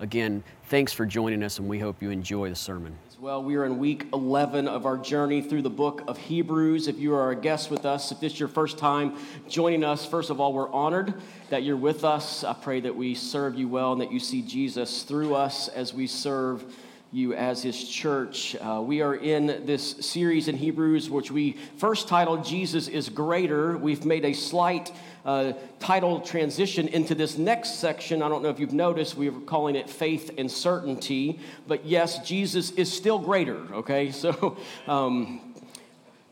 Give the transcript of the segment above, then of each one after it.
Again, thanks for joining us, and we hope you enjoy the sermon. Well, we are in week 11 of our journey through the book of Hebrews. If you are a guest with us, if this is your first time joining us, first of all, we're honored that you're with us. I pray that we serve you well and that you see Jesus through us as we serve you as his church. Uh, we are in this series in Hebrews, which we first titled Jesus is Greater. We've made a slight uh, title transition into this next section. I don't know if you've noticed, we are calling it faith and certainty. But yes, Jesus is still greater, okay? So, um,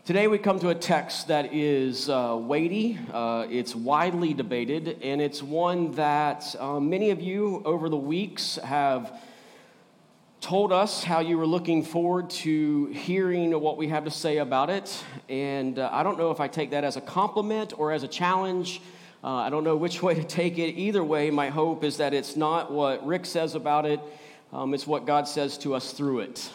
Today we come to a text that is uh, weighty, uh, it's widely debated, and it's one that uh, many of you over the weeks have told us how you were looking forward to hearing what we have to say about it. And uh, I don't know if I take that as a compliment or as a challenge. Uh, I don't know which way to take it. Either way, my hope is that it's not what Rick says about it, um, it's what God says to us through it.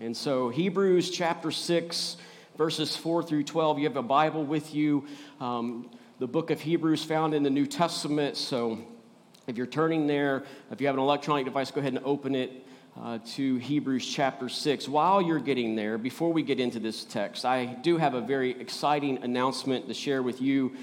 And so, Hebrews chapter 6, verses 4 through 12, you have a Bible with you. Um, the book of Hebrews found in the New Testament. So, if you're turning there, if you have an electronic device, go ahead and open it uh, to Hebrews chapter 6. While you're getting there, before we get into this text, I do have a very exciting announcement to share with you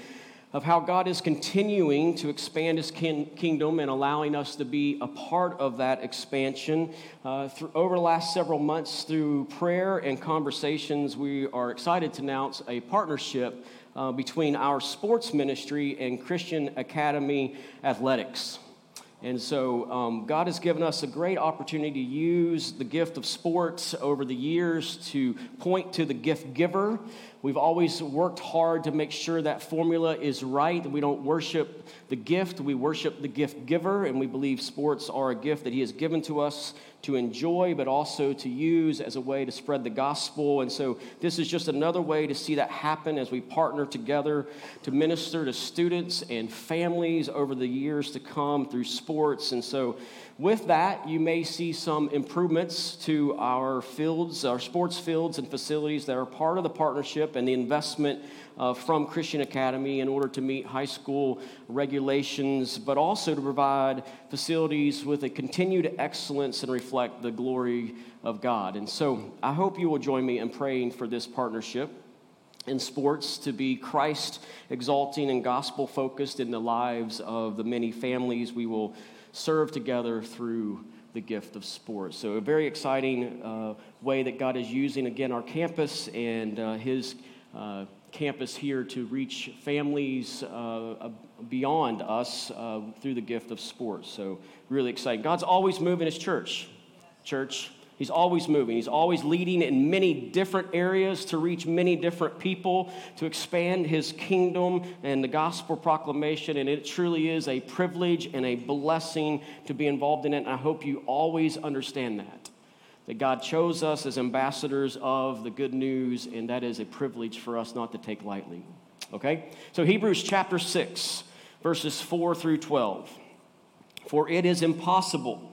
of how God is continuing to expand his kin- kingdom and allowing us to be a part of that expansion. Uh, through, over the last several months, through prayer and conversations, we are excited to announce a partnership uh, between our sports ministry and Christian Academy Athletics. And so, um, God has given us a great opportunity to use the gift of sports over the years to point to the gift giver. We've always worked hard to make sure that formula is right. We don't worship the gift, we worship the gift giver, and we believe sports are a gift that He has given to us to enjoy, but also to use as a way to spread the gospel. And so, this is just another way to see that happen as we partner together to minister to students and families over the years to come through sports. And so, with that, you may see some improvements to our fields, our sports fields and facilities that are part of the partnership and the investment uh, from Christian Academy in order to meet high school regulations, but also to provide facilities with a continued excellence and reflect the glory of God. And so I hope you will join me in praying for this partnership in sports to be Christ exalting and gospel focused in the lives of the many families we will serve together through the gift of sports. So, a very exciting uh, way that God is using, again, our campus and uh, His uh, campus here to reach families uh, beyond us uh, through the gift of sports. So, really exciting. God's always moving His church. Church, He's always moving. He's always leading in many different areas to reach many different people, to expand his kingdom and the gospel proclamation. And it truly is a privilege and a blessing to be involved in it. And I hope you always understand that. That God chose us as ambassadors of the good news, and that is a privilege for us not to take lightly. Okay? So, Hebrews chapter 6, verses 4 through 12. For it is impossible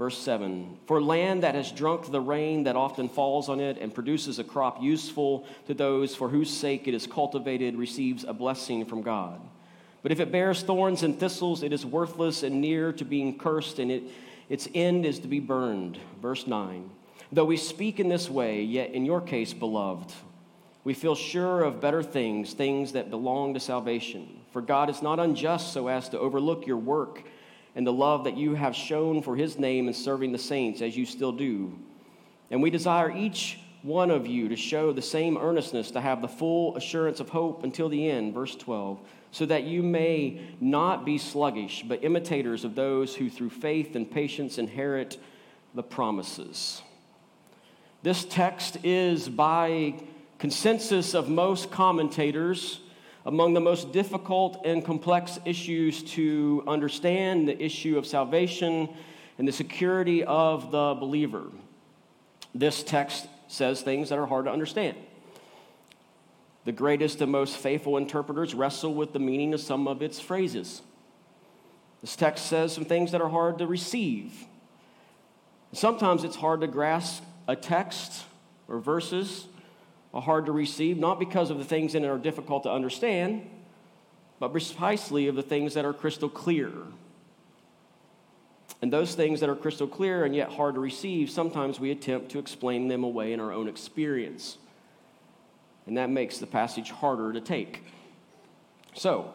Verse 7 For land that has drunk the rain that often falls on it and produces a crop useful to those for whose sake it is cultivated receives a blessing from God. But if it bears thorns and thistles, it is worthless and near to being cursed, and it, its end is to be burned. Verse 9 Though we speak in this way, yet in your case, beloved, we feel sure of better things, things that belong to salvation. For God is not unjust so as to overlook your work and the love that you have shown for his name in serving the saints as you still do. And we desire each one of you to show the same earnestness, to have the full assurance of hope until the end. Verse 12. So that you may not be sluggish, but imitators of those who through faith and patience inherit the promises. This text is, by consensus of most commentators, among the most difficult and complex issues to understand the issue of salvation and the security of the believer. This text says things that are hard to understand. The greatest and most faithful interpreters wrestle with the meaning of some of its phrases. This text says some things that are hard to receive. Sometimes it's hard to grasp a text or verses are hard to receive, not because of the things in it are difficult to understand, but precisely of the things that are crystal clear. And those things that are crystal clear and yet hard to receive, sometimes we attempt to explain them away in our own experience. And that makes the passage harder to take. So,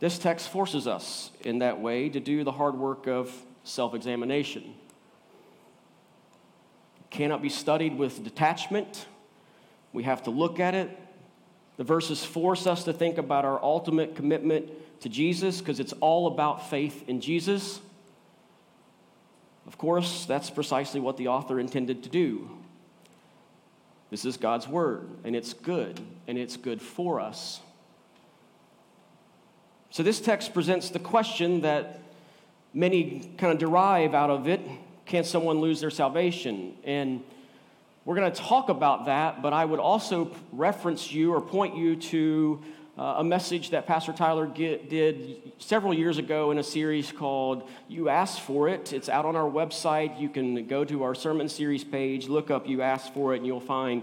this text forces us in that way to do the hard work of self examination. Cannot be studied with detachment. We have to look at it. The verses force us to think about our ultimate commitment to Jesus because it's all about faith in Jesus. Of course, that's precisely what the author intended to do. This is God's word, and it's good, and it's good for us. So, this text presents the question that many kind of derive out of it can someone lose their salvation? And we're going to talk about that, but I would also reference you or point you to uh, a message that Pastor Tyler get, did several years ago in a series called You Asked For It. It's out on our website. You can go to our sermon series page, look up You Asked For It, and you'll find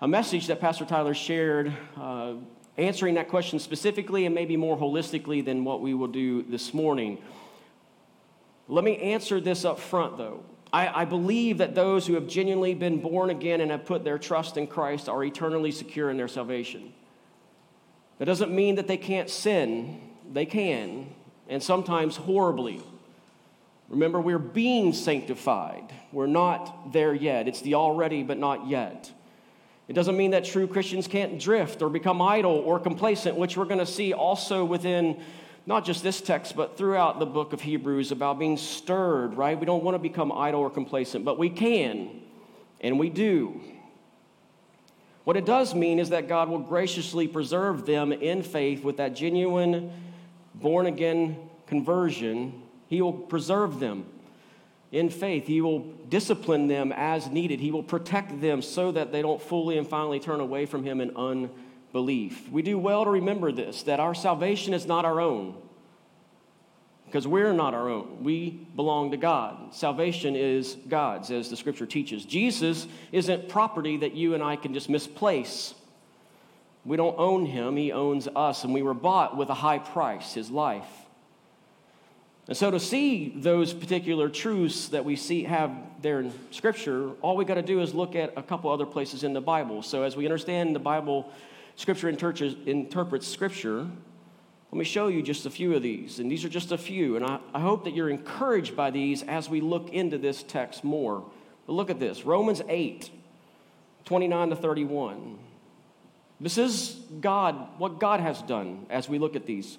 a message that Pastor Tyler shared uh, answering that question specifically and maybe more holistically than what we will do this morning. Let me answer this up front, though. I, I, believe that those who have genuinely been born again and have put their trust in Christ are eternally secure in their salvation. That doesn't mean that they can't sin. They can, and sometimes horribly. Remember, we're being sanctified. We're not there yet. It's the already, but not yet. It doesn't mean that true Christians can't drift or become idle or complacent, which we're going to see also within not just this text, but throughout the book of Hebrews about being stirred, right? We don't want to become idle or complacent, but we can, and we do. What it does mean is that God will graciously preserve them in faith with that genuine born again conversion. He will preserve them in faith. He will discipline them as needed. He will protect them so that they don't fully and finally turn away from Him in unbelief. We do well to remember this that our salvation is not our own because we're not our own. We belong to God. Salvation is God's, as the scripture teaches. Jesus isn't property that you and I can just misplace. We don't own him, he owns us, and we were bought with a high price, his life. And so to see those particular truths that we see have there in scripture, all we got to do is look at a couple other places in the Bible. So as we understand the Bible, scripture interprets scripture, let me show you just a few of these, and these are just a few, and I, I hope that you're encouraged by these as we look into this text more. But look at this Romans 8, 29 to 31. This is God, what God has done as we look at these.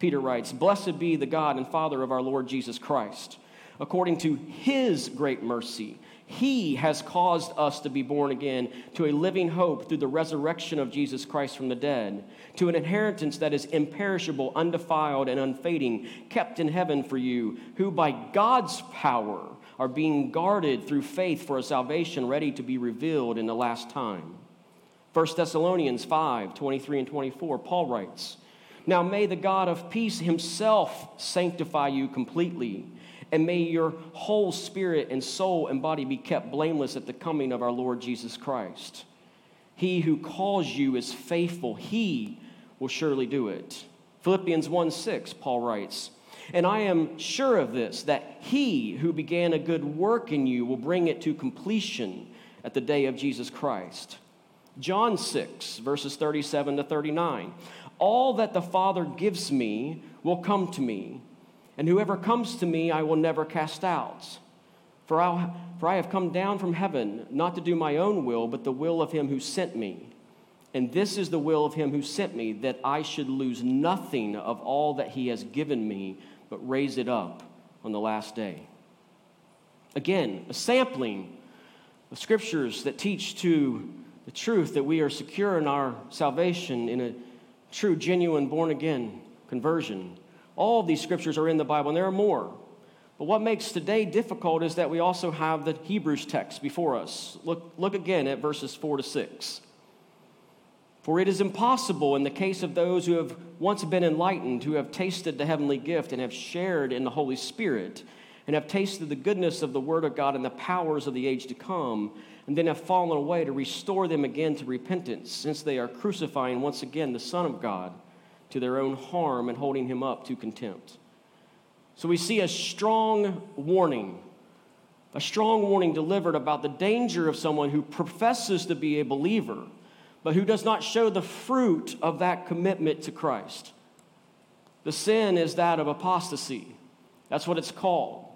Peter writes, Blessed be the God and Father of our Lord Jesus Christ. According to his great mercy, he has caused us to be born again to a living hope through the resurrection of Jesus Christ from the dead, to an inheritance that is imperishable, undefiled, and unfading, kept in heaven for you, who by God's power are being guarded through faith for a salvation ready to be revealed in the last time. 1 Thessalonians 5 23 and 24, Paul writes, now may the God of peace himself sanctify you completely, and may your whole spirit and soul and body be kept blameless at the coming of our Lord Jesus Christ. He who calls you is faithful, he will surely do it. Philippians 1 6, Paul writes, And I am sure of this, that he who began a good work in you will bring it to completion at the day of Jesus Christ. John 6, verses 37 to 39. All that the Father gives me will come to me, and whoever comes to me I will never cast out. For I, for I have come down from heaven not to do my own will, but the will of him who sent me. And this is the will of him who sent me, that I should lose nothing of all that he has given me, but raise it up on the last day. Again, a sampling of scriptures that teach to the truth that we are secure in our salvation in a true, genuine, born again conversion. All of these scriptures are in the Bible, and there are more. But what makes today difficult is that we also have the Hebrews text before us. Look, look again at verses 4 to 6. For it is impossible in the case of those who have once been enlightened, who have tasted the heavenly gift and have shared in the Holy Spirit, and have tasted the goodness of the Word of God and the powers of the age to come, and then have fallen away to restore them again to repentance, since they are crucifying once again the Son of God to their own harm and holding him up to contempt. So we see a strong warning, a strong warning delivered about the danger of someone who professes to be a believer but who does not show the fruit of that commitment to Christ. The sin is that of apostasy. That's what it's called.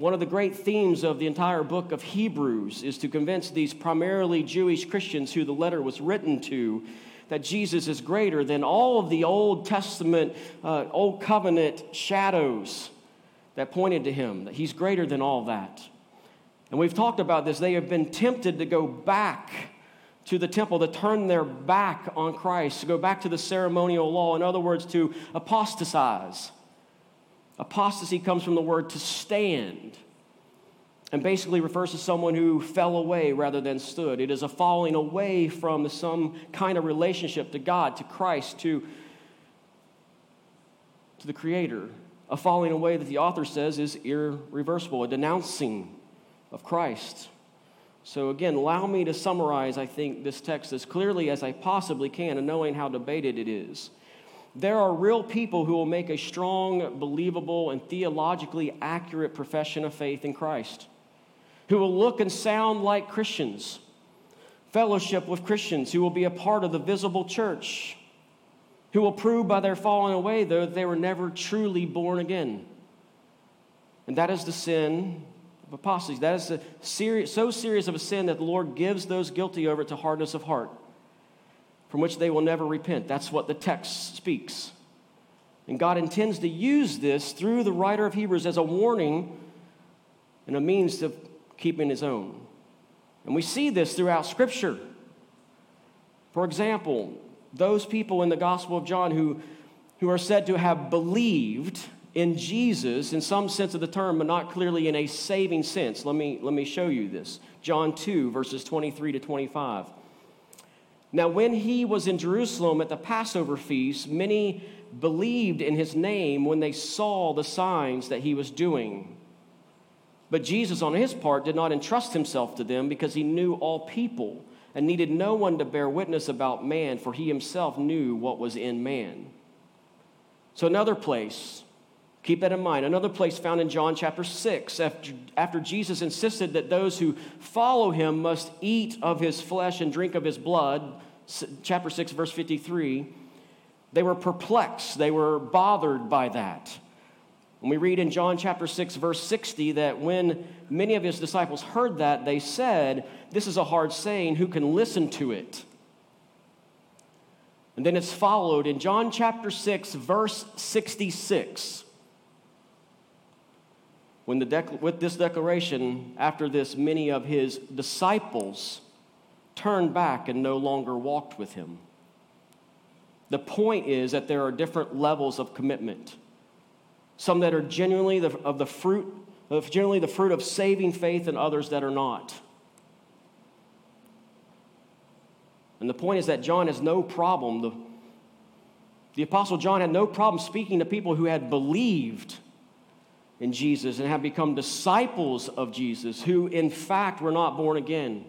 One of the great themes of the entire book of Hebrews is to convince these primarily Jewish Christians who the letter was written to that Jesus is greater than all of the Old Testament, uh, Old Covenant shadows that pointed to him, that he's greater than all that. And we've talked about this. They have been tempted to go back to the temple, to turn their back on Christ, to go back to the ceremonial law. In other words, to apostatize. Apostasy comes from the word to stand and basically refers to someone who fell away rather than stood. It is a falling away from some kind of relationship to God, to Christ, to, to the Creator. A falling away that the author says is irreversible, a denouncing of Christ. So, again, allow me to summarize, I think, this text as clearly as I possibly can, and knowing how debated it is. There are real people who will make a strong, believable, and theologically accurate profession of faith in Christ, who will look and sound like Christians, fellowship with Christians, who will be a part of the visible church, who will prove by their falling away, though, that they were never truly born again. And that is the sin of apostasy. That is a serious, so serious of a sin that the Lord gives those guilty over to hardness of heart, from which they will never repent. That's what the text speaks. And God intends to use this through the writer of Hebrews as a warning and a means of keeping his own. And we see this throughout Scripture. For example, those people in the Gospel of John who, who are said to have believed in Jesus in some sense of the term, but not clearly in a saving sense. Let me, let me show you this. John 2, verses 23 to 25. Now, when he was in Jerusalem at the Passover feast, many believed in his name when they saw the signs that he was doing. But Jesus, on his part, did not entrust himself to them because he knew all people and needed no one to bear witness about man, for he himself knew what was in man. So, another place, Keep that in mind. Another place found in John chapter 6, after, after Jesus insisted that those who follow him must eat of his flesh and drink of his blood, chapter 6, verse 53, they were perplexed. They were bothered by that. And we read in John chapter 6, verse 60, that when many of his disciples heard that, they said, This is a hard saying, who can listen to it? And then it's followed in John chapter 6, verse 66 when the dec- with this declaration, after this, many of his disciples turned back and no longer walked with him. The point is that there are different levels of commitment. Some that are genuinely the, of the fruit, of generally the fruit of saving faith, and others that are not. And the point is that John has no problem. The, the Apostle John had no problem speaking to people who had believed in Jesus and have become disciples of Jesus who, in fact, were not born again.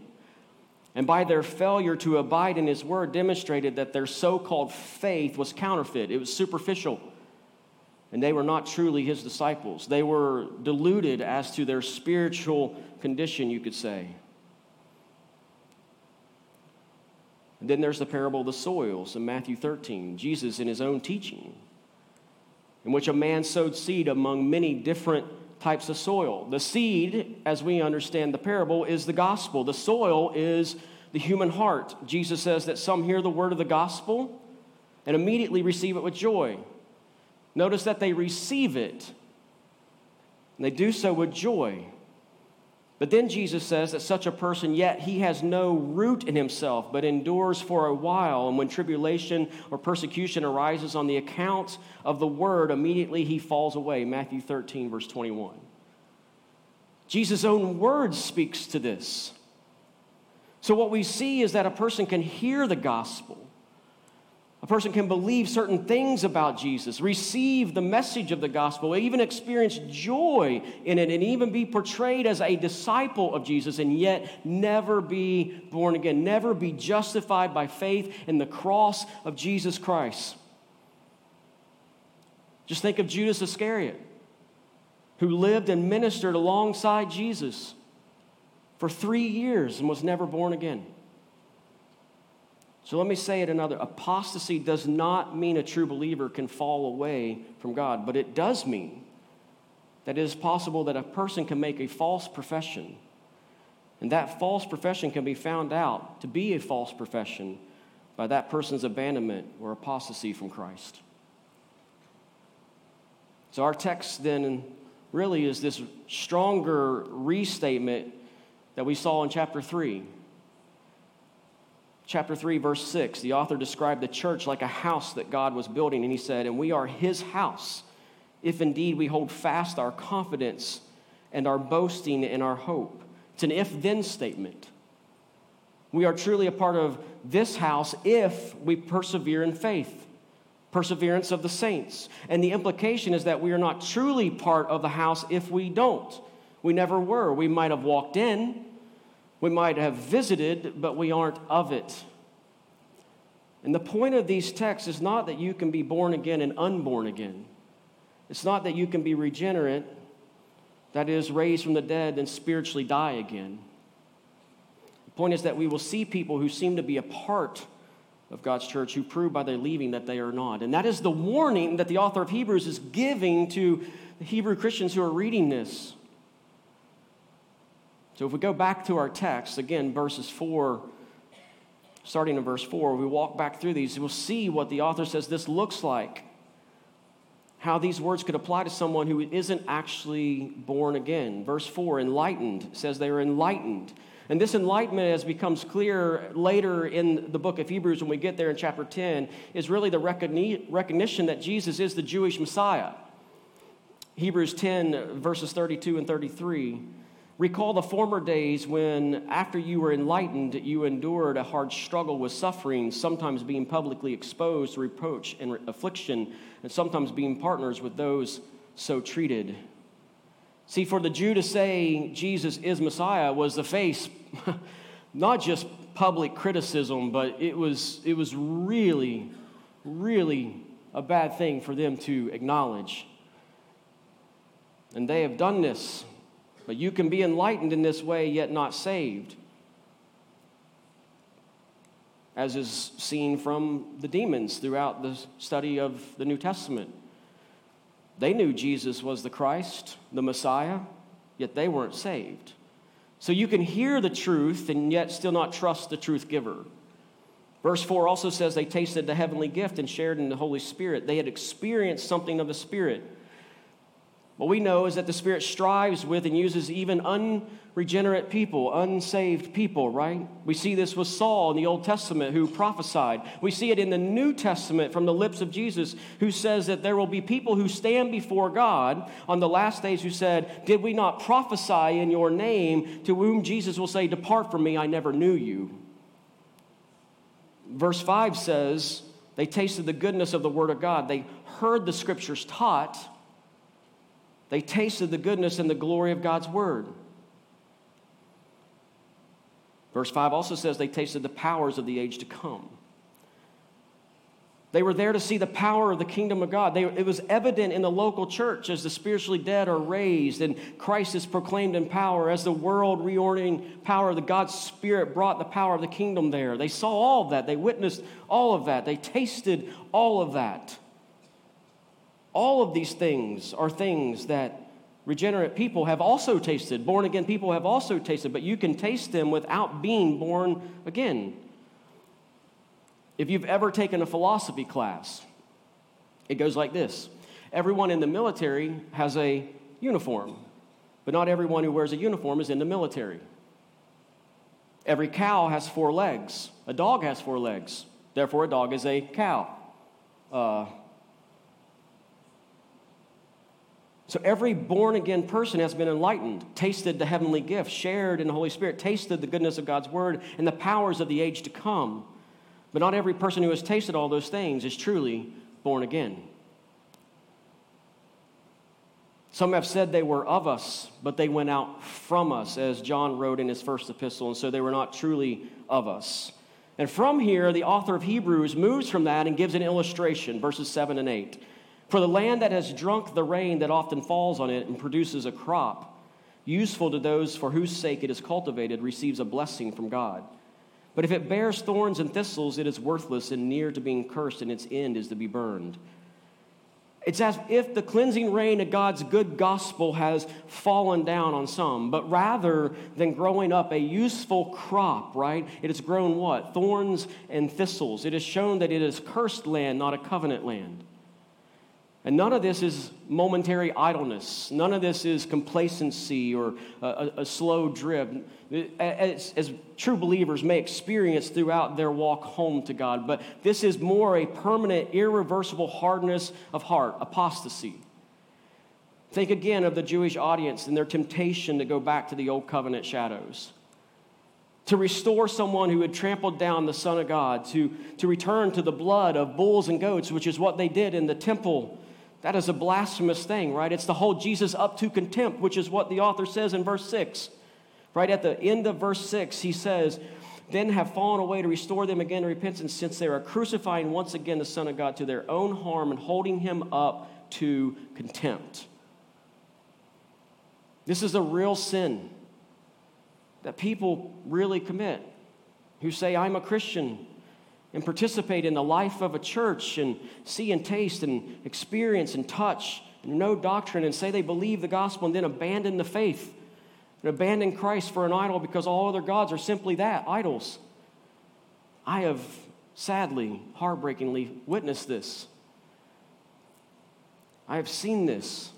And by their failure to abide in his word, demonstrated that their so called faith was counterfeit, it was superficial. And they were not truly his disciples. They were deluded as to their spiritual condition, you could say. And then there's the parable of the soils in Matthew 13. Jesus, in his own teaching, in which a man sowed seed among many different types of soil. The seed, as we understand the parable, is the gospel. The soil is the human heart. Jesus says that some hear the word of the gospel and immediately receive it with joy. Notice that they receive it, and they do so with joy. But then Jesus says that such a person, yet he has no root in himself, but endures for a while. And when tribulation or persecution arises on the account of the word, immediately he falls away. Matthew 13, verse 21. Jesus' own word speaks to this. So, what we see is that a person can hear the gospel, a person can believe certain things about Jesus, receive the message of the gospel, even experience joy in it, and even be portrayed as a disciple of Jesus, and yet never be born again, never be justified by faith in the cross of Jesus Christ. Just think of Judas Iscariot, who lived and ministered alongside Jesus for three years and was never born again. So let me say it another apostasy does not mean a true believer can fall away from God, but it does mean that it is possible that a person can make a false profession. And that false profession can be found out to be a false profession by that person's abandonment or apostasy from Christ. So, our text then really is this stronger restatement that we saw in chapter 3 chapter 3, verse 6, the author described the church like a house that God was building, and he said, And we are his house, if indeed we hold fast our confidence and our boasting and our hope. It's an if then statement. We are truly a part of this house if we persevere in faith, perseverance of the saints. And the implication is that we are not truly part of the house if we don't. We never were. We might have walked in, we might have visited, but we aren't of it. And the point of these texts is not that you can be born again and unborn again. It's not that you can be regenerate, that is, raised from the dead and spiritually die again. The point is that we will see people who seem to be a part of God's church who prove by their leaving that they are not. And that is the warning that the author of Hebrews is giving to the Hebrew Christians who are reading this. So if we go back to our text, again, verses 4, starting in verse 4, we walk back through these, we'll see what the author says this looks like. How these words could apply to someone who isn't actually born again. Verse 4, enlightened, says they are enlightened. And this enlightenment, as becomes clear later in the book of Hebrews when we get there in chapter 10, is really the recognition that Jesus is the Jewish Messiah. Hebrews 10, verses 32 and 33 Recall the former days when, after you were enlightened, you endured a hard struggle with suffering, sometimes being publicly exposed to reproach and affliction, and sometimes being partners with those so treated. See, for the Jew to say Jesus is Messiah was the face, not just public criticism, but it was, it was really, really a bad thing for them to acknowledge. And they have done this but you can be enlightened in this way, yet not saved, as is seen from the demons throughout the study of the New Testament. They knew Jesus was the Christ, the Messiah, yet they weren't saved. So you can hear the truth and yet still not trust the truth giver. Verse 4 also says they tasted the heavenly gift and shared in the Holy Spirit. They had experienced something of the Spirit. What we know is that the Spirit strives with and uses even unregenerate people, unsaved people, right? We see this with Saul in the Old Testament who prophesied. We see it in the New Testament from the lips of Jesus who says that there will be people who stand before God on the last days who said, Did we not prophesy in your name? To whom Jesus will say, Depart from me, I never knew you. Verse 5 says, They tasted the goodness of the Word of God. They heard the scriptures taught they tasted the goodness and the glory of God's word. Verse 5 also says they tasted the powers of the age to come. They were there to see the power of the kingdom of God. They, it was evident in the local church as the spiritually dead are raised and Christ is proclaimed in power, as the world reordering power of the God's Spirit brought the power of the kingdom there. They saw all of that. They witnessed all of that. They tasted all of that. All of these things are things that regenerate people have also tasted, born again people have also tasted, but you can taste them without being born again. If you've ever taken a philosophy class, it goes like this Everyone in the military has a uniform, but not everyone who wears a uniform is in the military. Every cow has four legs, a dog has four legs, therefore, a dog is a cow. Uh, So every born again person has been enlightened, tasted the heavenly gift, shared in the Holy Spirit, tasted the goodness of God's word and the powers of the age to come. But not every person who has tasted all those things is truly born again. Some have said they were of us, but they went out from us, as John wrote in his first epistle, and so they were not truly of us. And from here, the author of Hebrews moves from that and gives an illustration, verses 7 and 8. For the land that has drunk the rain that often falls on it and produces a crop, useful to those for whose sake it is cultivated, receives a blessing from God. But if it bears thorns and thistles, it is worthless and near to being cursed, and its end is to be burned. It's as if the cleansing rain of God's good gospel has fallen down on some, but rather than growing up a useful crop, right? It has grown what? Thorns and thistles. It has shown that it is cursed land, not a covenant land. And none of this is momentary idleness. None of this is complacency or a, a slow drip, as, as, true believers may experience throughout their walk home to God. But this is more a permanent, irreversible hardness of heart, apostasy. Think again of the Jewish audience and their temptation to go back to the old covenant shadows. To restore someone who had trampled down the Son of God, to, to return to the blood of bulls and goats, which is what they did in the temple that is a blasphemous thing, right? It's to hold Jesus up to contempt, which is what the author says in verse 6. Right at the end of verse 6, he says, Then have fallen away to restore them again to repentance, since they are crucifying once again the Son of God to their own harm and holding him up to contempt. This is a real sin that people really commit who say, I'm a Christian, and participate in the life of a church and see and taste and experience and touch and know doctrine and say they believe the gospel and then abandon the faith and abandon Christ for an idol because all other gods are simply that idols. I have sadly, heartbreakingly witnessed this. I have seen this,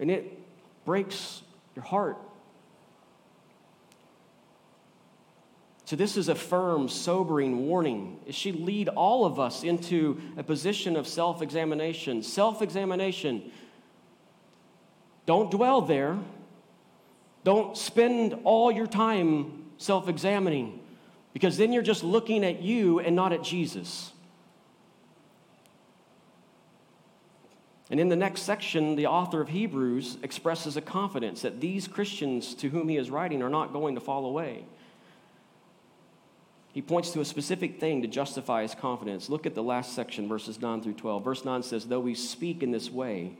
and it breaks your heart. So, this is a firm, sobering warning. It should lead all of us into a position of self examination. Self examination. Don't dwell there. Don't spend all your time self examining because then you're just looking at you and not at Jesus. And in the next section, the author of Hebrews expresses a confidence that these Christians to whom he is writing are not going to fall away. He points to a specific thing to justify his confidence. Look at the last section, verses 9 through 12. Verse 9 says, Though we speak in this way,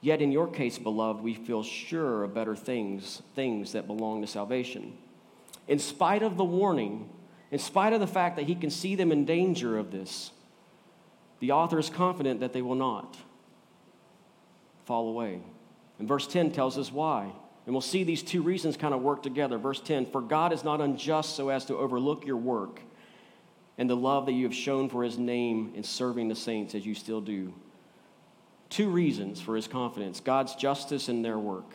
yet in your case, beloved, we feel sure of better things, things that belong to salvation. In spite of the warning, in spite of the fact that he can see them in danger of this, the author is confident that they will not fall away. And verse 10 tells us why. And we'll see these two reasons kind of work together. Verse 10 For God is not unjust so as to overlook your work and the love that you have shown for his name in serving the saints as you still do. Two reasons for his confidence God's justice and their work.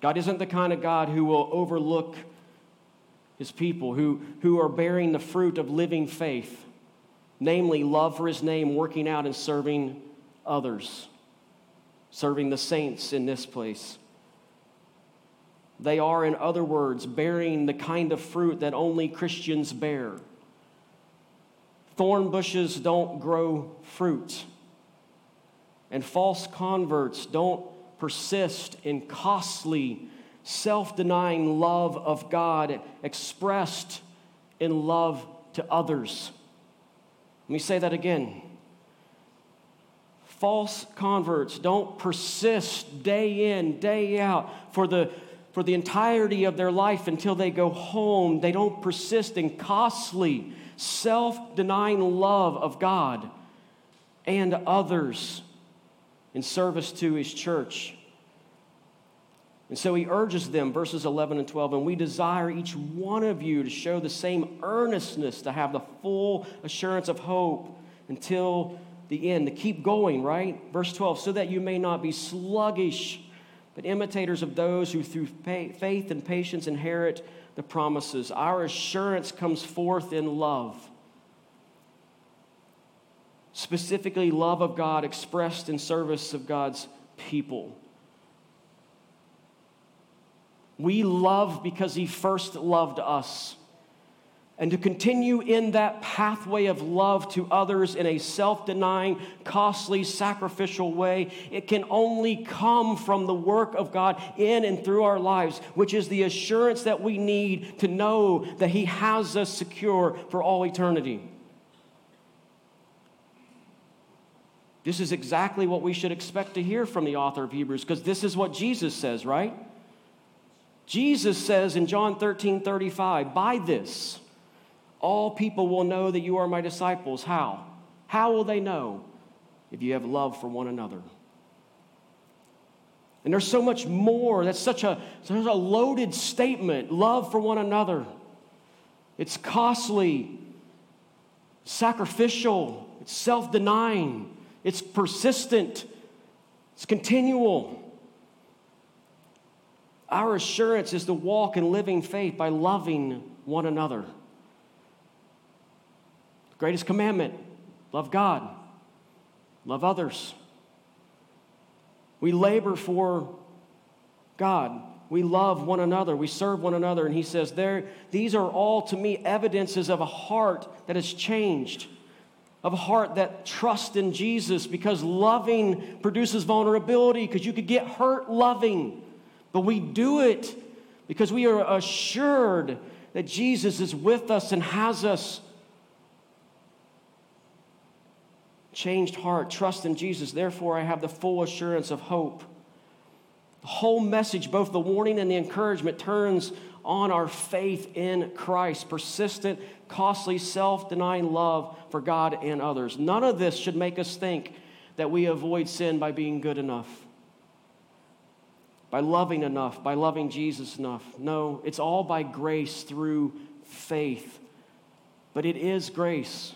God isn't the kind of God who will overlook his people who, who are bearing the fruit of living faith, namely love for his name, working out and serving others serving the saints in this place. They are, in other words, bearing the kind of fruit that only Christians bear. Thorn bushes don't grow fruit, and false converts don't persist in costly self denying love of God expressed in love to others. Let me say that again. False converts don't persist day in, day out for the, for the entirety of their life until they go home. They don't persist in costly, self denying love of God and others in service to his church. And so he urges them, verses 11 and 12, and we desire each one of you to show the same earnestness to have the full assurance of hope until the end, to keep going, right? Verse 12, so that you may not be sluggish, but imitators of those who through faith and patience inherit the promises. Our assurance comes forth in love. Specifically, love of God expressed in service of God's people. We love because He first loved us. And to continue in that pathway of love to others in a self denying, costly, sacrificial way, it can only come from the work of God in and through our lives, which is the assurance that we need to know that He has us secure for all eternity. This is exactly what we should expect to hear from the author of Hebrews, because this is what Jesus says, right? Jesus says in John 13 35, by this, all people will know that you are my disciples. How? How will they know? If you have love for one another. And there's so much more. That's such a, such a loaded statement. Love for one another. It's costly, sacrificial, it's self denying, it's persistent, it's continual. Our assurance is to walk in living faith by loving one another. Greatest commandment love God, love others. We labor for God. We love one another. We serve one another. And he says, there, These are all to me evidences of a heart that has changed, of a heart that trusts in Jesus because loving produces vulnerability because you could get hurt loving. But we do it because we are assured that Jesus is with us and has us. Changed heart, trust in Jesus. Therefore, I have the full assurance of hope. The whole message, both the warning and the encouragement, turns on our faith in Christ, persistent, costly, self denying love for God and others. None of this should make us think that we avoid sin by being good enough by loving enough, by loving Jesus enough. No, it's all by grace through faith. But it is grace.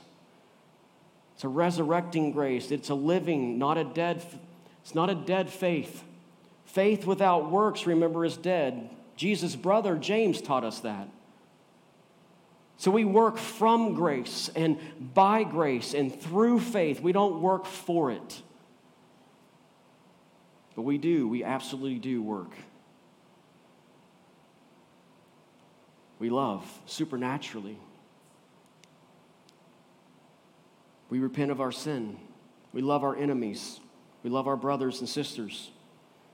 It's a resurrecting grace. It's a living, not a dead. It's not a dead faith. Faith without works, remember, is dead. Jesus' brother James taught us that. So we work from grace and by grace and through faith. We don't work for it. But we do, we absolutely do work. We love supernaturally. We repent of our sin. We love our enemies. We love our brothers and sisters.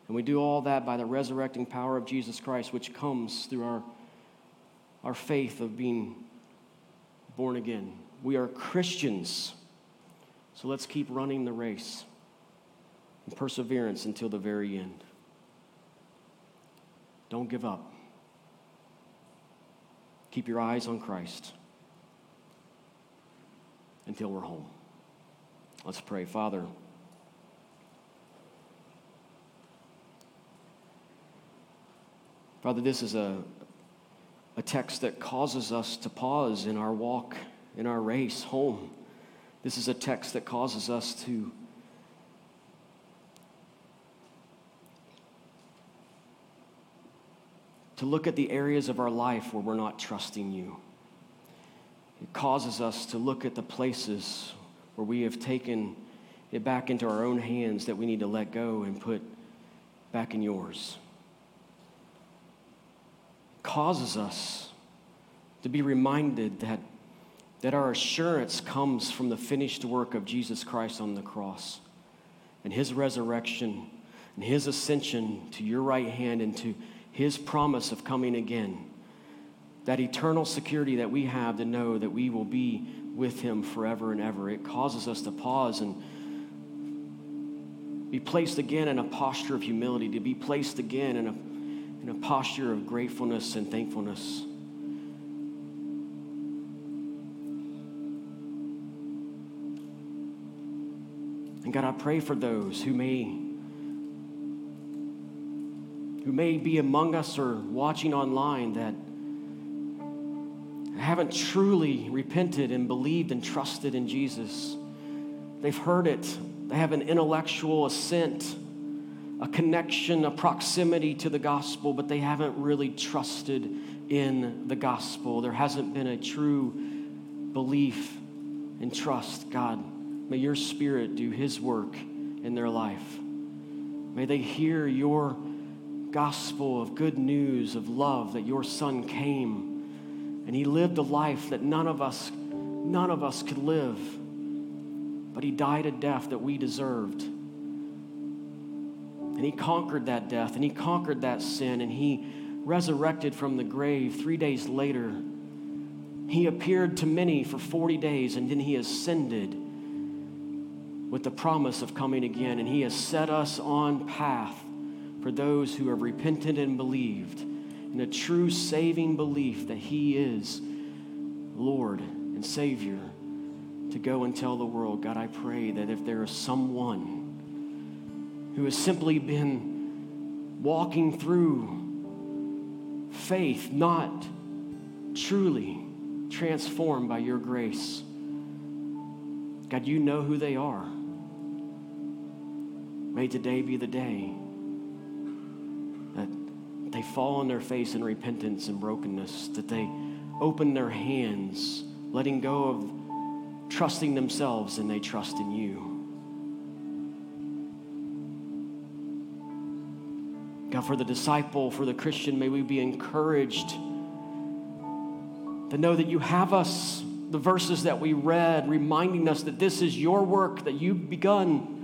And we do all that by the resurrecting power of Jesus Christ, which comes through our, our faith of being born again. We are Christians. So let's keep running the race and perseverance until the very end. Don't give up. Keep your eyes on Christ until we're home. Let's pray. Father, Father, this is a, a text that causes us to pause in our walk, in our race home. This is a text that causes us to to look at the areas of our life where we're not trusting you. It causes us to look at the places where we have taken it back into our own hands that we need to let go and put back in yours. It causes us to be reminded that, that our assurance comes from the finished work of Jesus Christ on the cross and his resurrection and his ascension to your right hand and to His promise of coming again, that eternal security that we have to know that we will be with Him forever and ever. It causes us to pause and be placed again in a posture of humility, to be placed again in a, in a posture of gratefulness and thankfulness. And God, I pray for those who may who may be among us or watching online that haven't truly repented and believed and trusted in Jesus. They've heard it. They have an intellectual assent, a connection, a proximity to the gospel, but they haven't really trusted in the gospel. There hasn't been a true belief and trust, God. May your spirit do his work in their life. May they hear your gospel of good news of love that your son came and he lived a life that none of us none of us could live. But he died a death that we deserved. And he conquered that death and he conquered that sin and he resurrected from the grave 3 days later. He appeared to many for 40 days and then he ascended with the promise of coming again. And He has set us on path for those who have repented and believed in a true saving belief that He is Lord and Savior to go and tell the world. God, I pray that if there is someone who has simply been walking through faith, not truly transformed by your grace, God, you know who they are. May today be the day fall on their face in repentance and brokenness, that they open their hands, letting go of trusting themselves and they trust in you. God, for the disciple, for the Christian, may we be encouraged to know that you have us, the verses that we read, reminding us that this is your work that you've begun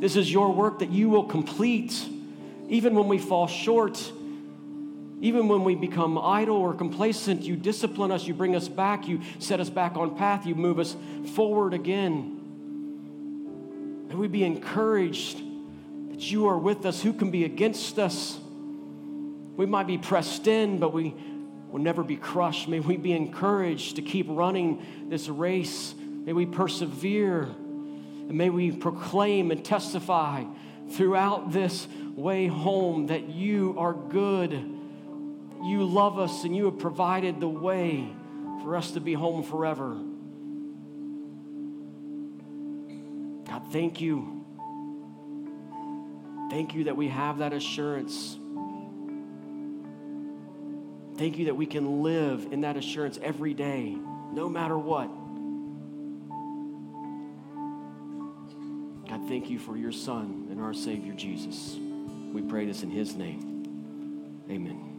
this is your work that you will complete. Even when we fall short, even when we become idle or complacent, you discipline us, you bring us back, you set us back on path, you move us forward again. May we be encouraged that you are with us. Who can be against us? We might be pressed in, but we will never be crushed. May we be encouraged to keep running this race. May we persevere. And may we proclaim and testify throughout this way home that you are good. You love us and you have provided the way for us to be home forever. God, thank you. Thank you that we have that assurance. Thank you that we can live in that assurance every day, no matter what. God, thank you for your Son and our Savior, Jesus. We pray this in His name. Amen.